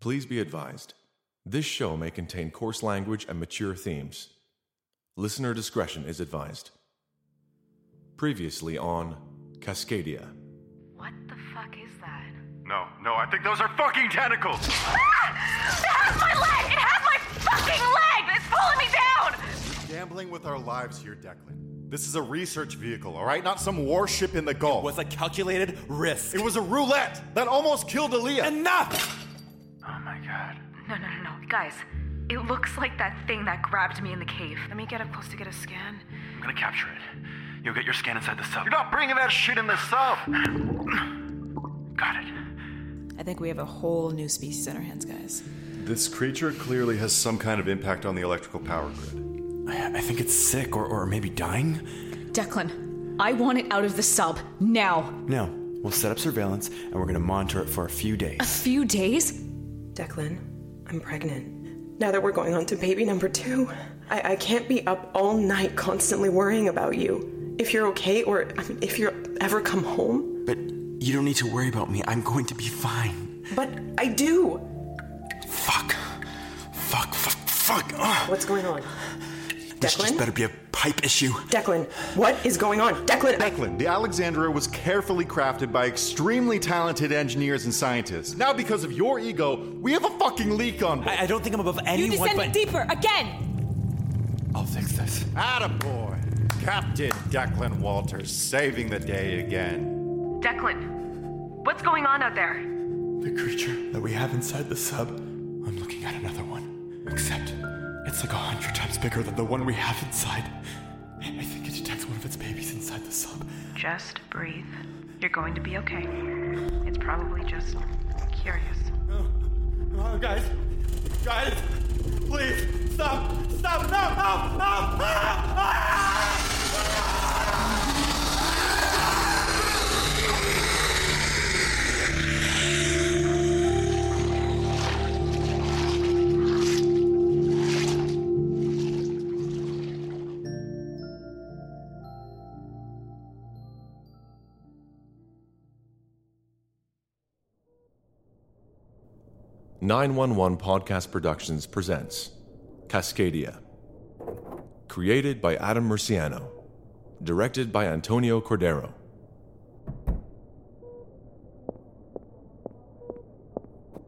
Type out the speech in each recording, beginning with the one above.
Please be advised this show may contain coarse language and mature themes. Listener discretion is advised. Previously on Cascadia. What the fuck is that? No, no, I think those are fucking tentacles! It has my leg! It has my fucking leg! It's pulling me down! Gambling with our lives here, Declan. This is a research vehicle, all right? Not some warship in the Gulf. with a calculated risk. It was a roulette that almost killed Alia. Enough! My god. No, no, no, no. Guys, it looks like that thing that grabbed me in the cave. Let me get up close to get a scan. I'm gonna capture it. You'll get your scan inside the sub. You're not bringing that shit in the sub! Got it. I think we have a whole new species on our hands, guys. This creature clearly has some kind of impact on the electrical power grid. I, I think it's sick or, or maybe dying. Declan, I want it out of the sub now. No, we'll set up surveillance and we're gonna monitor it for a few days. A few days? Declan, I'm pregnant. Now that we're going on to baby number two, I, I can't be up all night constantly worrying about you. If you're okay, or I mean, if you ever come home. But you don't need to worry about me. I'm going to be fine. But I do. Fuck. Fuck, fuck, fuck. Ugh. What's going on? This just better be a pipe issue. Declan, what is going on? Declan, Declan, the Alexandria was carefully crafted by extremely talented engineers and scientists. Now, because of your ego, we have a fucking leak on board. I, I don't think I'm above You anyone descended but... deeper again! I'll fix this. Attaboy! Captain Declan Walters saving the day again. Declan, what's going on out there? The creature that we have inside the sub, I'm looking at another one. Except it's like a hundred times bigger than the one we have inside. I think it detects one of its babies inside the sub. Just breathe. You're going to be okay. It's probably just curious. Oh, oh, guys. Guys. Please. Stop. Stop. No. No. No. Ah! Ah! Ah! 911 Podcast Productions presents Cascadia. Created by Adam Murciano. Directed by Antonio Cordero.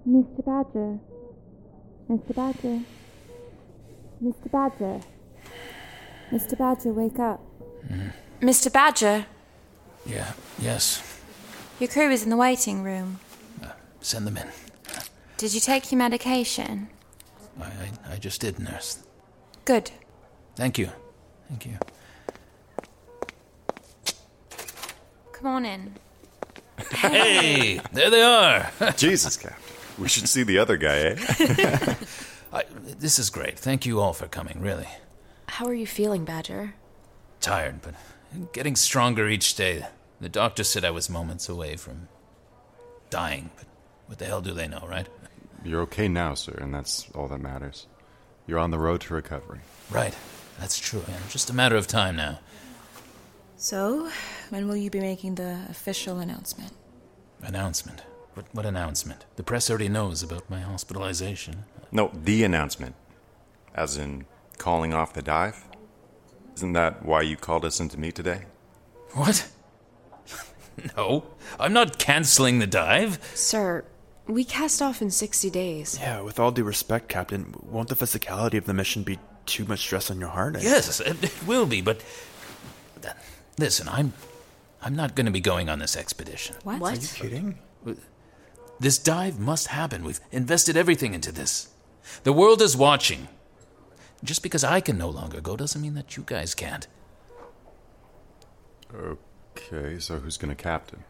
Mr. Badger. Mr. Badger. Mr. Badger. Mr. Badger, wake up. Mm-hmm. Mr. Badger, Yeah, yes. your crew is in the waiting room. Uh, send them in. Did you take your medication? I, I, I just did, nurse. Good. Thank you. Thank you. Come on in. Hey, there they are. Jesus, Captain. We should see the other guy, eh? I, this is great. Thank you all for coming, really. How are you feeling, Badger? Tired, but getting stronger each day. The doctor said I was moments away from dying, but what the hell do they know, right? You're okay now, sir, and that's all that matters. You're on the road to recovery. Right. That's true. Yeah. Just a matter of time now. So, when will you be making the official announcement? Announcement? What, what announcement? The press already knows about my hospitalization. No, the announcement. As in calling off the dive? Isn't that why you called us in to meet today? What? no, I'm not canceling the dive. Sir, we cast off in 60 days. Yeah, with all due respect, Captain, won't the physicality of the mission be too much stress on your heart? Yes, it will be, but. Listen, I'm. I'm not going to be going on this expedition. What? Are you kidding? This dive must happen. We've invested everything into this. The world is watching. Just because I can no longer go doesn't mean that you guys can't. Okay, so who's gonna captain?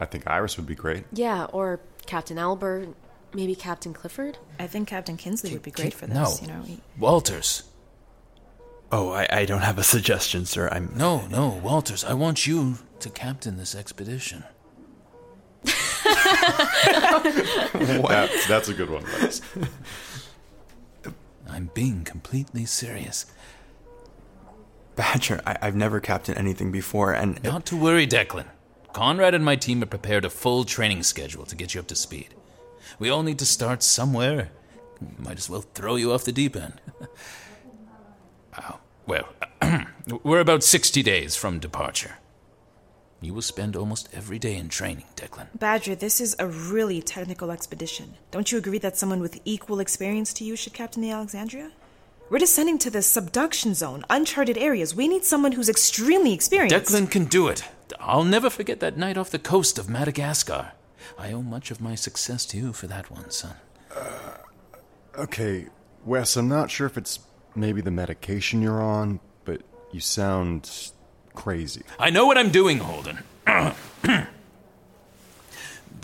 I think Iris would be great. Yeah, or Captain Albert, maybe Captain Clifford. I think Captain Kinsley would be great for No. this. You know, he- Walters. Oh, I, I don't have a suggestion, sir. I'm. No, no, Walters, I want you to captain this expedition. That's, that's a good one, Lex. I'm being completely serious. Badger, I, I've never captained anything before, and. Not to worry, Declan. Conrad and my team have prepared a full training schedule to get you up to speed. We all need to start somewhere. Might as well throw you off the deep end. oh, well, we're about 60 days from departure. You will spend almost every day in training, Declan. Badger, this is a really technical expedition. Don't you agree that someone with equal experience to you should captain the Alexandria? We're descending to the subduction zone, uncharted areas. We need someone who's extremely experienced. Declan can do it. I'll never forget that night off the coast of Madagascar. I owe much of my success to you for that one, son. Uh, okay, Wes, I'm not sure if it's maybe the medication you're on, but you sound crazy. I know what I'm doing, Holden. the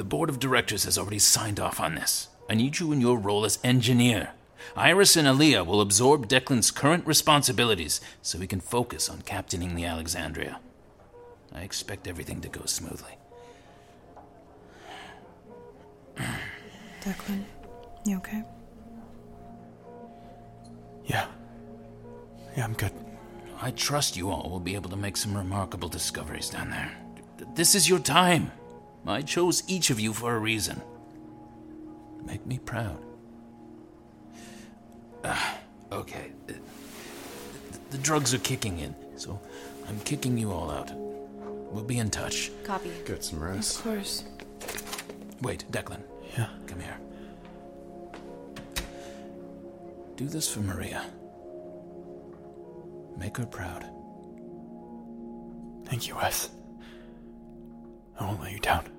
board of directors has already signed off on this. I need you in your role as engineer. Iris and Alia will absorb Declan's current responsibilities so he can focus on captaining the Alexandria. I expect everything to go smoothly. Declan, you okay? Yeah. Yeah, I'm good. I trust you all will be able to make some remarkable discoveries down there. This is your time. I chose each of you for a reason. Make me proud. Ah, okay. The, the drugs are kicking in, so I'm kicking you all out. We'll be in touch. Copy. Get some rest. Of course. Wait, Declan. Yeah. Come here. Do this for Maria. Make her proud. Thank you, Wes. I won't let you down.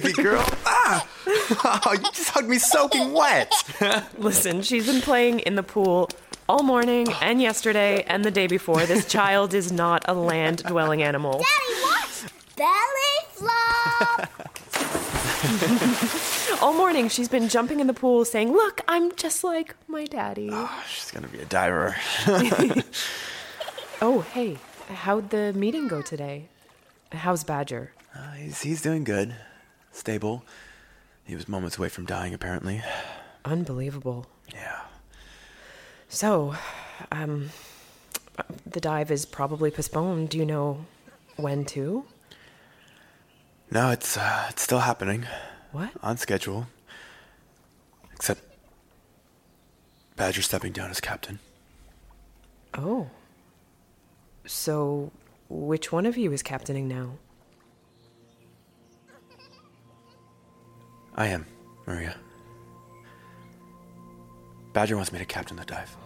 Baby girl. Ah! Oh, you just hugged me soaking wet. Listen, she's been playing in the pool all morning and yesterday and the day before. This child is not a land dwelling animal. Daddy, what? Belly flop. all morning she's been jumping in the pool saying, Look, I'm just like my daddy. Oh, she's gonna be a diver. oh, hey, how'd the meeting go today? How's Badger? Uh, he's, he's doing good. Stable. He was moments away from dying, apparently. Unbelievable. Yeah. So, um, the dive is probably postponed. Do you know when to? No, it's uh, it's still happening. What? On schedule. Except Badger stepping down as captain. Oh. So, which one of you is captaining now? I am, Maria. Badger wants me to captain the dive.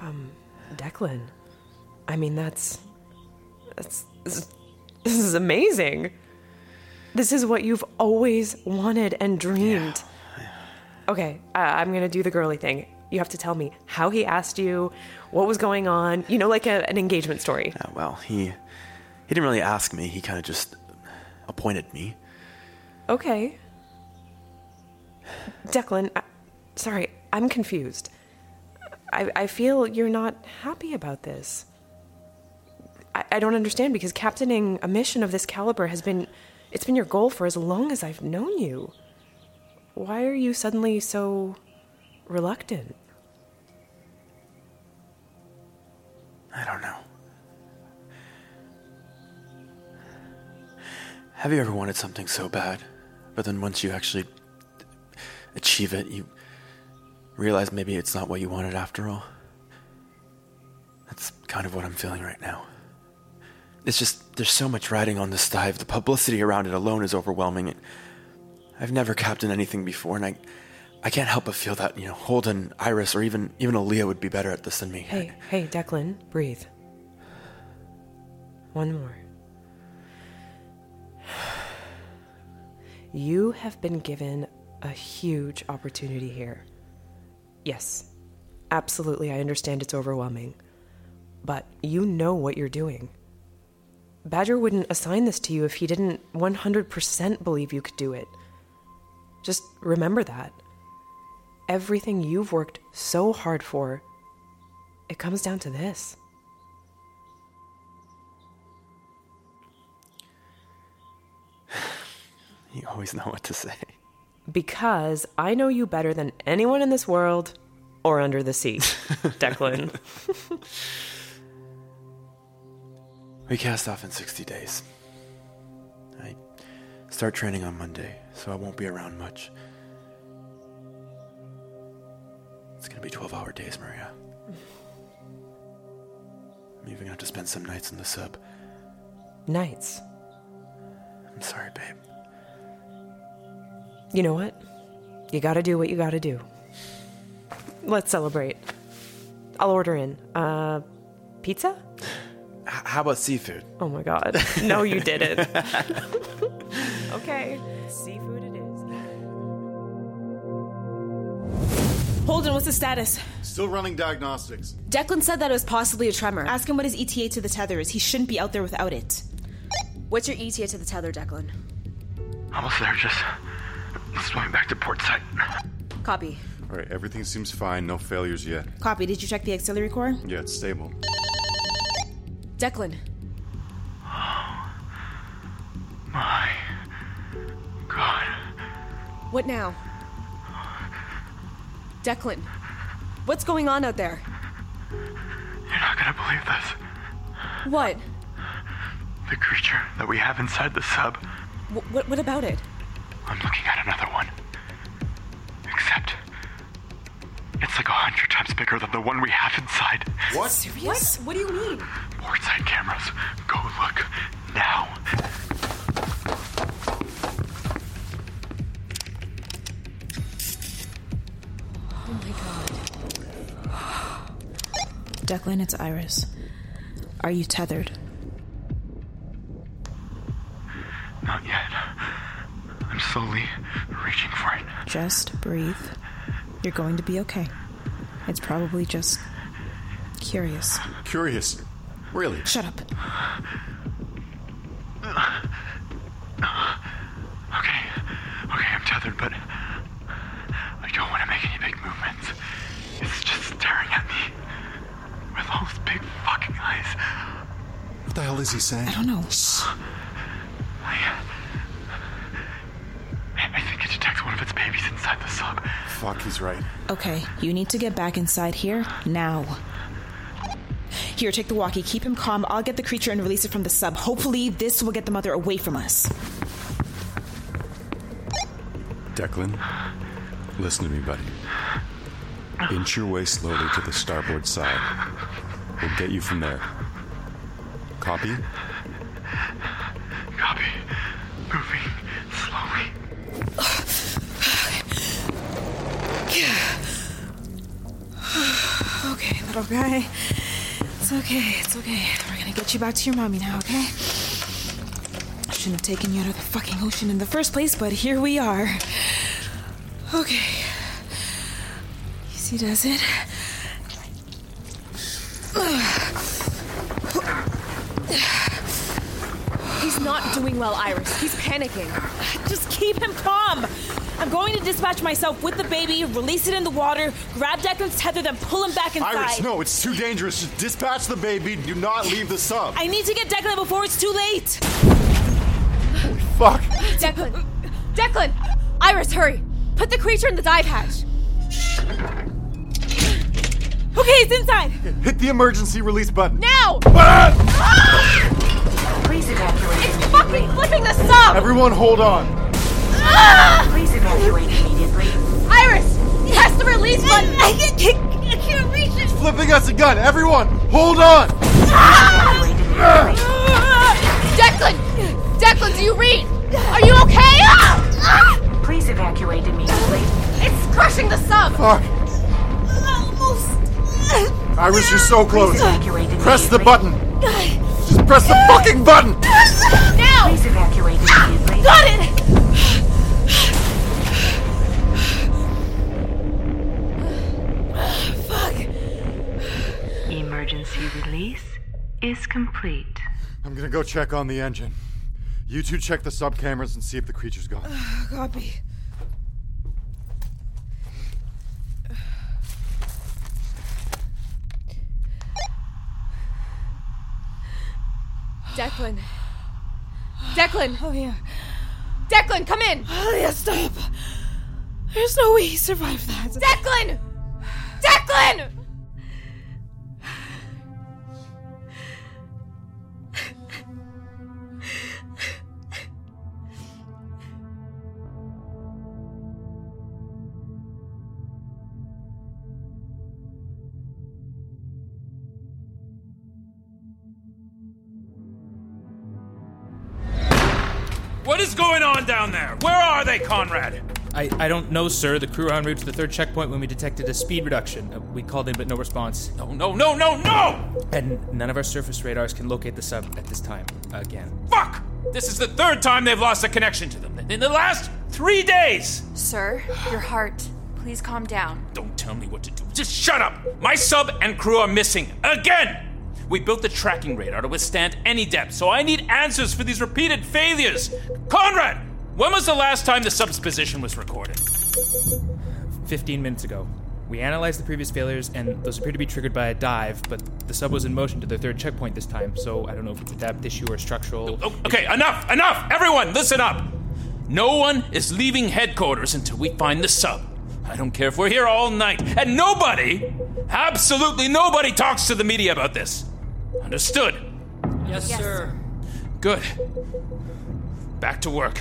Um, Declan. I mean, that's. That's. This is, this is amazing. This is what you've always wanted and dreamed. Okay, uh, I'm gonna do the girly thing. You have to tell me how he asked you, what was going on, you know, like a, an engagement story. Yeah, well, he he didn't really ask me. He kind of just appointed me. Okay. Declan, I, sorry, I'm confused. I, I feel you're not happy about this. I, I don't understand because captaining a mission of this caliber has been it's been your goal for as long as I've known you. Why are you suddenly so reluctant? I don't know. Have you ever wanted something so bad, but then once you actually achieve it, you realize maybe it's not what you wanted after all? That's kind of what I'm feeling right now. It's just, there's so much riding on this dive. The publicity around it alone is overwhelming. I've never captained anything before, and I, I can't help but feel that, you know, Holden, Iris, or even, even Alia would be better at this than me. Hey, hey, Declan, breathe. One more. You have been given a huge opportunity here. Yes, absolutely, I understand it's overwhelming. But you know what you're doing. Badger wouldn't assign this to you if he didn't 100% believe you could do it. Just remember that. Everything you've worked so hard for, it comes down to this. You always know what to say. Because I know you better than anyone in this world or under the sea, Declan. We cast off in 60 days. I start training on Monday, so I won't be around much. It's gonna be 12 hour days, Maria. I'm even gonna have to spend some nights in the sub. Nights. I'm sorry, babe. You know what? You gotta do what you gotta do. Let's celebrate. I'll order in. Uh, pizza? How about seafood? Oh my god. No, you didn't. okay. Seafood it is. Holden, what's the status? Still running diagnostics. Declan said that it was possibly a tremor. Ask him what his ETA to the tether is. He shouldn't be out there without it. What's your ETA to the tether, Declan? Almost there, just swimming back to port side. Copy. All right, everything seems fine. No failures yet. Copy. Did you check the auxiliary core? Yeah, it's stable. Declan. My God. What now? Declan. What's going on out there? You're not gonna believe this. What? The creature that we have inside the sub. Wh- what, what about it? I'm looking at another one. Except, it's like a hundred times bigger than the one we have inside. What? Serious? What? What do you mean? Portside cameras. Go look now. Oh my god. Declan, it's Iris. Are you tethered? Just breathe. You're going to be okay. It's probably just curious. Curious. Really? Shut up. Okay. Okay, I'm tethered, but I don't want to make any big movements. It's just staring at me with all those big fucking eyes. What the hell is he saying? I don't know. I, I think it detects one of its babies inside the sub. Fuck, he's right. Okay, you need to get back inside here now. Here, take the walkie. Keep him calm. I'll get the creature and release it from the sub. Hopefully, this will get the mother away from us. Declan, listen to me, buddy. Inch your way slowly to the starboard side. We'll get you from there. Copy? Copy. Okay. It's okay, it's okay. We're gonna get you back to your mommy now, okay? I shouldn't have taken you out of the fucking ocean in the first place, but here we are. Okay. Easy. does it. He's not doing well, Iris. He's panicking. Just keep him calm. I'm going to dispatch myself with the baby, release it in the water, grab Declan's tether, then pull him back inside. Iris, no, it's too dangerous. Just dispatch the baby. Do not leave the sub. I need to get Declan before it's too late. Fuck. Declan! Declan! Iris, hurry! Put the creature in the dive hatch. Okay, it's inside. Hit the emergency release button. Now! Ah! Please evacuate. It's fucking flipping the sub! Everyone, hold on. Ah! Please evacuate immediately. Iris! Press the release button! I can't, I can't reach it! Flipping us a gun. Everyone, hold on. Declan! Declan, do you read? Are you okay? Please evacuate immediately. It's crushing the sub! Fuck. Almost. Iris, you're so close. Press the button. Just press the fucking button. Now! Please evacuate immediately. Got it! Release is complete. I'm gonna go check on the engine. You two check the sub cameras and see if the creature's gone. Copy. Declan. Declan! Oh, yeah. Declan, come in! Oh, yeah, stop. There's no way he survived that. Declan! Declan! Down there? Where are they, Conrad? I, I don't know, sir. The crew are en route to the third checkpoint when we detected a speed reduction. Uh, we called in, but no response. No, no, no, no, no! And none of our surface radars can locate the sub at this time. Again. Fuck! This is the third time they've lost a connection to them in the last three days! Sir, your heart. Please calm down. Don't tell me what to do. Just shut up! My sub and crew are missing. Again! We built the tracking radar to withstand any depth, so I need answers for these repeated failures. Conrad! When was the last time the sub's position was recorded? 15 minutes ago. We analyzed the previous failures, and those appear to be triggered by a dive, but the sub was in motion to the third checkpoint this time, so I don't know if it's a depth issue or structural. Oh, okay, enough! Enough! Everyone, listen up! No one is leaving headquarters until we find the sub. I don't care if we're here all night. And nobody, absolutely nobody, talks to the media about this. Understood? Yes, sir. Good. Back to work.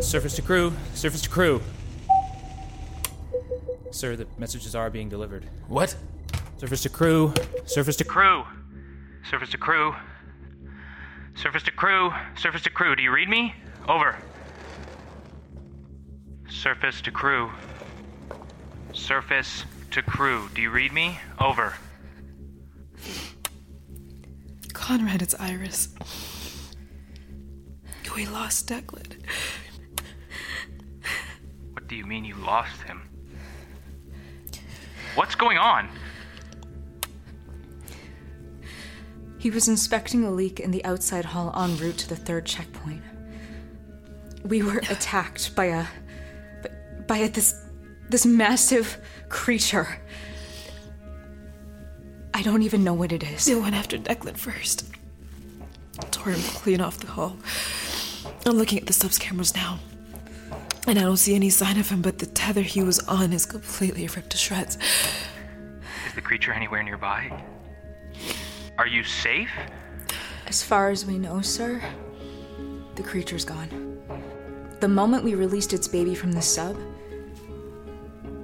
Surface to crew. Surface to crew. Sir, the messages are being delivered. What? Surface to crew. Surface to Crew. Surface to crew. Surface to crew. Surface to crew. Do you read me? Over. Surface to crew. Surface to crew. Do you read me? Over. Conrad, it's Iris. We lost Declan. What do you mean you lost him? What's going on? He was inspecting a leak in the outside hall en route to the third checkpoint. We were attacked by a. by a, this. this massive creature. I don't even know what it is. They went after Declan first. Tore him clean off the hull. I'm looking at the subs cameras now. And I don't see any sign of him, but the tether he was on is completely ripped to shreds. Is the creature anywhere nearby? Are you safe? As far as we know, sir, the creature's gone. The moment we released its baby from the sub,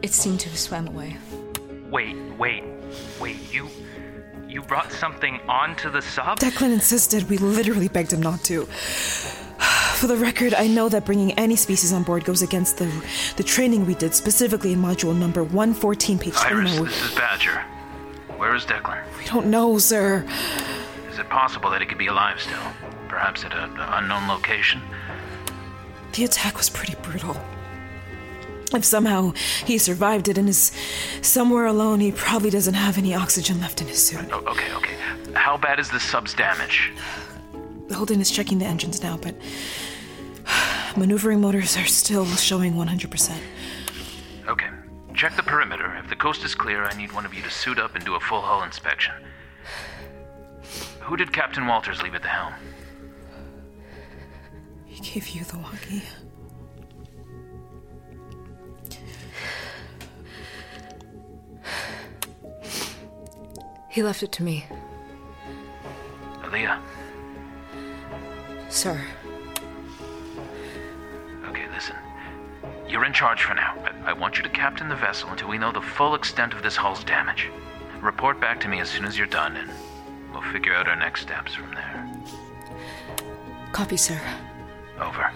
it seemed to have swam away. Wait, wait, wait. You. You brought something onto the sub? Declan insisted. We literally begged him not to. For the record, I know that bringing any species on board goes against the the training we did, specifically in module number 114, page Iris, 29. this is Badger. Where is Declan? We don't know, sir. Is it possible that he could be alive still? Perhaps at an unknown location? The attack was pretty brutal. If somehow he survived it and is somewhere alone, he probably doesn't have any oxygen left in his suit. Oh, okay, okay. How bad is the sub's damage? Holden is checking the engines now, but maneuvering motors are still showing 100%. Okay. Check the perimeter. If the coast is clear, I need one of you to suit up and do a full hull inspection. Who did Captain Walters leave at the helm? He gave you the walkie. He left it to me. Alia. Sir. You're in charge for now. I, I want you to captain the vessel until we know the full extent of this hull's damage. Report back to me as soon as you're done, and we'll figure out our next steps from there. Copy, sir. Over.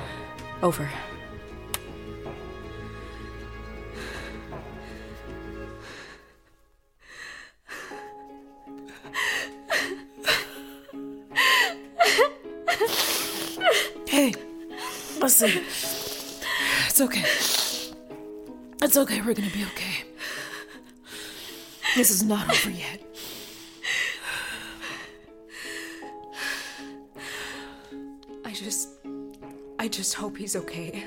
Over. It's okay. We're gonna be okay. This is not over yet. I just. I just hope he's okay.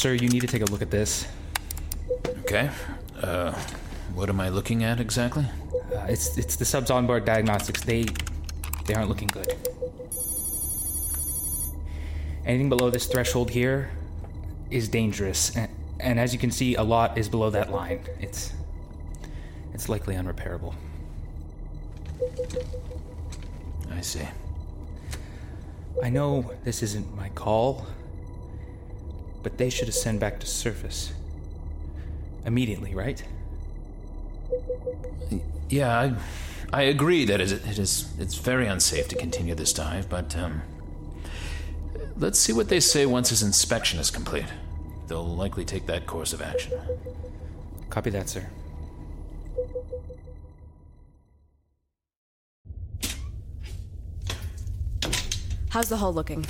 Sir, you need to take a look at this. Okay. Uh, what am I looking at exactly? Uh, it's it's the sub's onboard diagnostics. They they aren't looking good. Anything below this threshold here is dangerous, and, and as you can see, a lot is below that line. It's it's likely unrepairable. I see. I know this isn't my call, but they should ascend back to surface immediately, right? Yeah, I, I agree that it it is it's very unsafe to continue this dive, but um, let's see what they say once his inspection is complete. They'll likely take that course of action. Copy that, sir. How's the hull looking?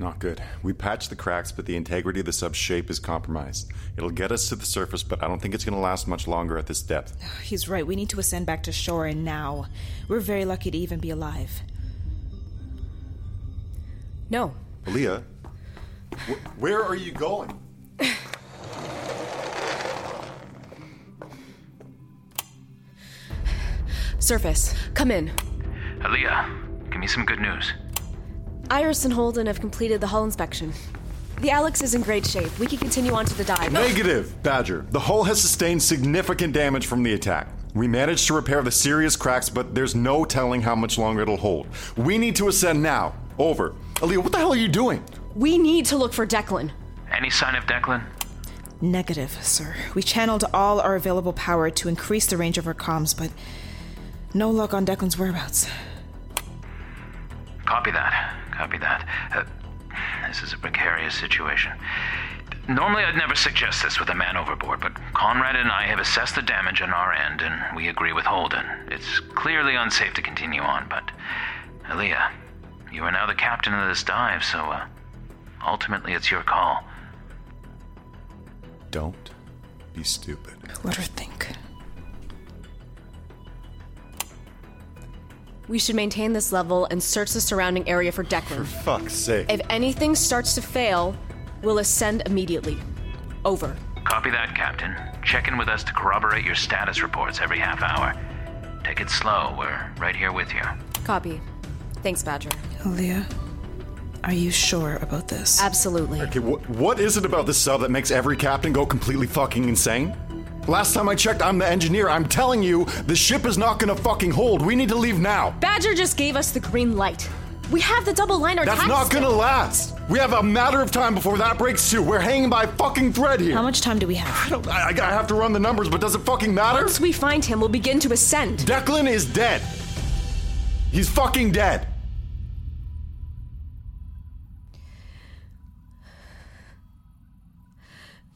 Not good. We patched the cracks, but the integrity of the sub's shape is compromised. It'll get us to the surface, but I don't think it's going to last much longer at this depth. He's right. We need to ascend back to shore and now. We're very lucky to even be alive. No. Alia, wh- where are you going? Surface, come in. Alia, give me some good news. Iris and Holden have completed the hull inspection. The Alex is in great shape. We can continue on to the dive. Negative, Badger. The hull has sustained significant damage from the attack. We managed to repair the serious cracks, but there's no telling how much longer it'll hold. We need to ascend now. Over. Alia, what the hell are you doing? We need to look for Declan. Any sign of Declan? Negative, sir. We channeled all our available power to increase the range of our comms, but no luck on Declan's whereabouts. Copy that. Copy that. Uh, this is a precarious situation. Normally, I'd never suggest this with a man overboard, but Conrad and I have assessed the damage on our end, and we agree with Holden. It's clearly unsafe to continue on, but Alia, you are now the captain of this dive, so uh, ultimately it's your call. Don't be stupid. Let her think. We should maintain this level and search the surrounding area for Declan. For fuck's sake. If anything starts to fail, we'll ascend immediately. Over. Copy that, Captain. Check in with us to corroborate your status reports every half hour. Take it slow, we're right here with you. Copy. Thanks, Badger. Leah, are you sure about this? Absolutely. Okay, wh- what is it about this sub that makes every captain go completely fucking insane? Last time I checked, I'm the engineer. I'm telling you, the ship is not gonna fucking hold. We need to leave now. Badger just gave us the green light. We have the double liner That's not still. gonna last. We have a matter of time before that breaks too. We're hanging by a fucking thread here. How much time do we have? I don't. I, I have to run the numbers, but does it fucking matter? Once we find him, we'll begin to ascend. Declan is dead. He's fucking dead.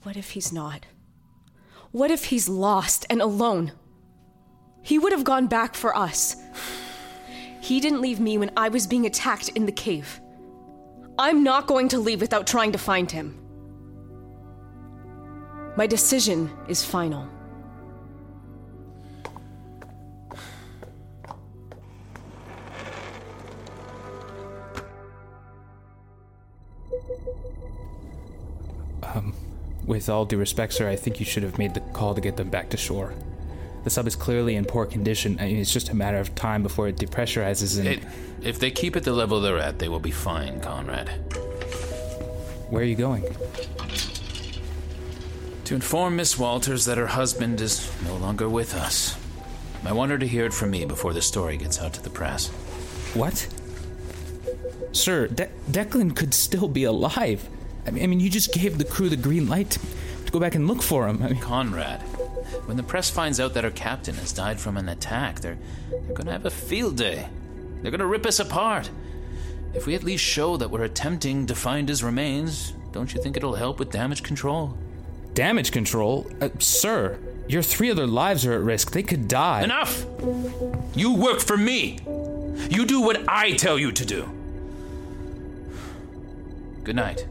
What if he's not? What if he's lost and alone? He would have gone back for us. He didn't leave me when I was being attacked in the cave. I'm not going to leave without trying to find him. My decision is final. Um, with all due respect, sir, I think you should have made the call to get them back to shore. The sub is clearly in poor condition. I mean, it's just a matter of time before it depressurizes and. It, if they keep at the level they're at, they will be fine, Conrad. Where are you going? To inform Miss Walters that her husband is no longer with us. I want her to hear it from me before the story gets out to the press. What? Sir, De- Declan could still be alive. I mean, I mean, you just gave the crew the green light to, to go back and look for him. I mean, Conrad, when the press finds out that our captain has died from an attack, they're, they're gonna have a field day. They're gonna rip us apart. If we at least show that we're attempting to find his remains, don't you think it'll help with damage control? damage control? Uh, sir, your three other lives are at risk. They could die. Enough! You work for me! You do what I tell you to do. Good night.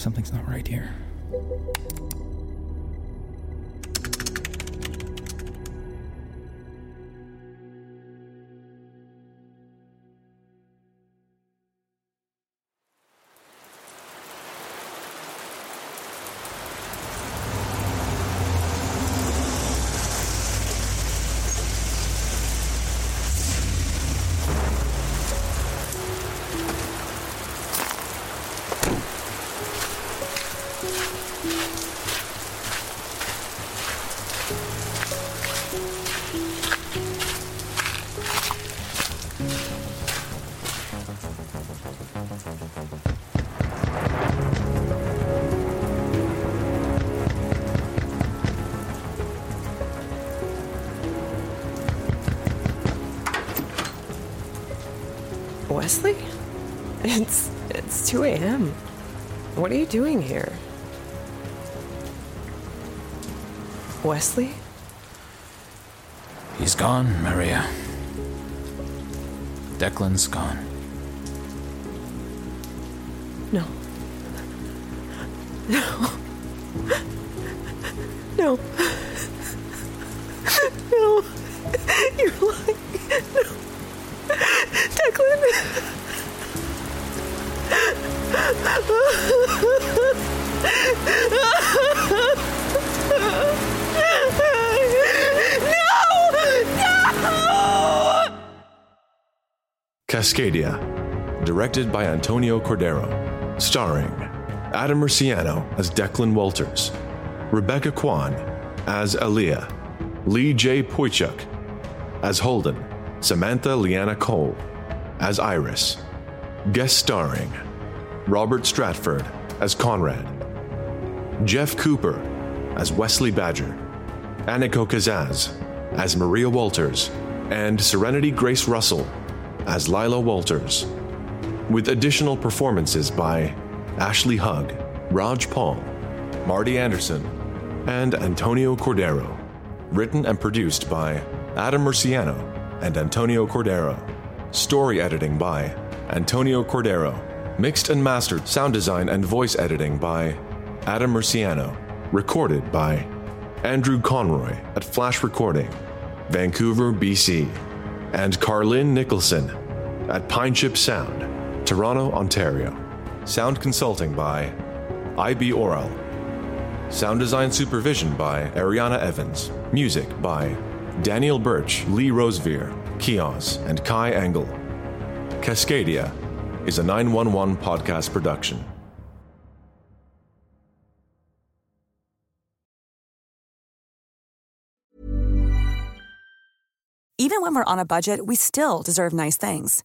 Something's not right here. Wesley? It's it's 2 a.m. What are you doing here? Wesley? He's gone, Maria. Declan's gone. Directed by Antonio Cordero, starring Adam Murciano as Declan Walters, Rebecca Kwan as Alia, Lee J. Poichuk as Holden, Samantha Liana Cole as Iris, guest starring Robert Stratford as Conrad, Jeff Cooper as Wesley Badger, Aniko Kazaz as Maria Walters, and Serenity Grace Russell as Lila Walters, with additional performances by Ashley Hugg, Raj Paul, Marty Anderson, and Antonio Cordero. Written and produced by Adam Murciano and Antonio Cordero. Story editing by Antonio Cordero. Mixed and mastered sound design and voice editing by Adam Murciano. Recorded by Andrew Conroy at Flash Recording, Vancouver, BC. And Carlin Nicholson at Pine Chip Sound, Toronto, Ontario. Sound consulting by IB Oral. Sound design supervision by Ariana Evans. Music by Daniel Birch, Lee Rosevere, Kios, and Kai Engel. Cascadia is a 911 podcast production. Even when we're on a budget, we still deserve nice things.